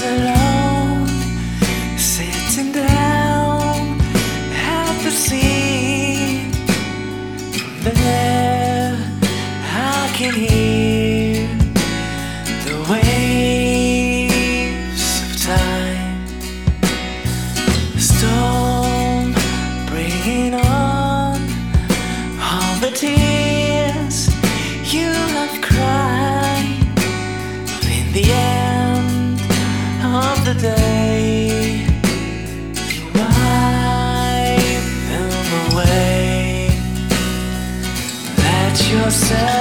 alone, sitting down at the. From there, I can hear yourself.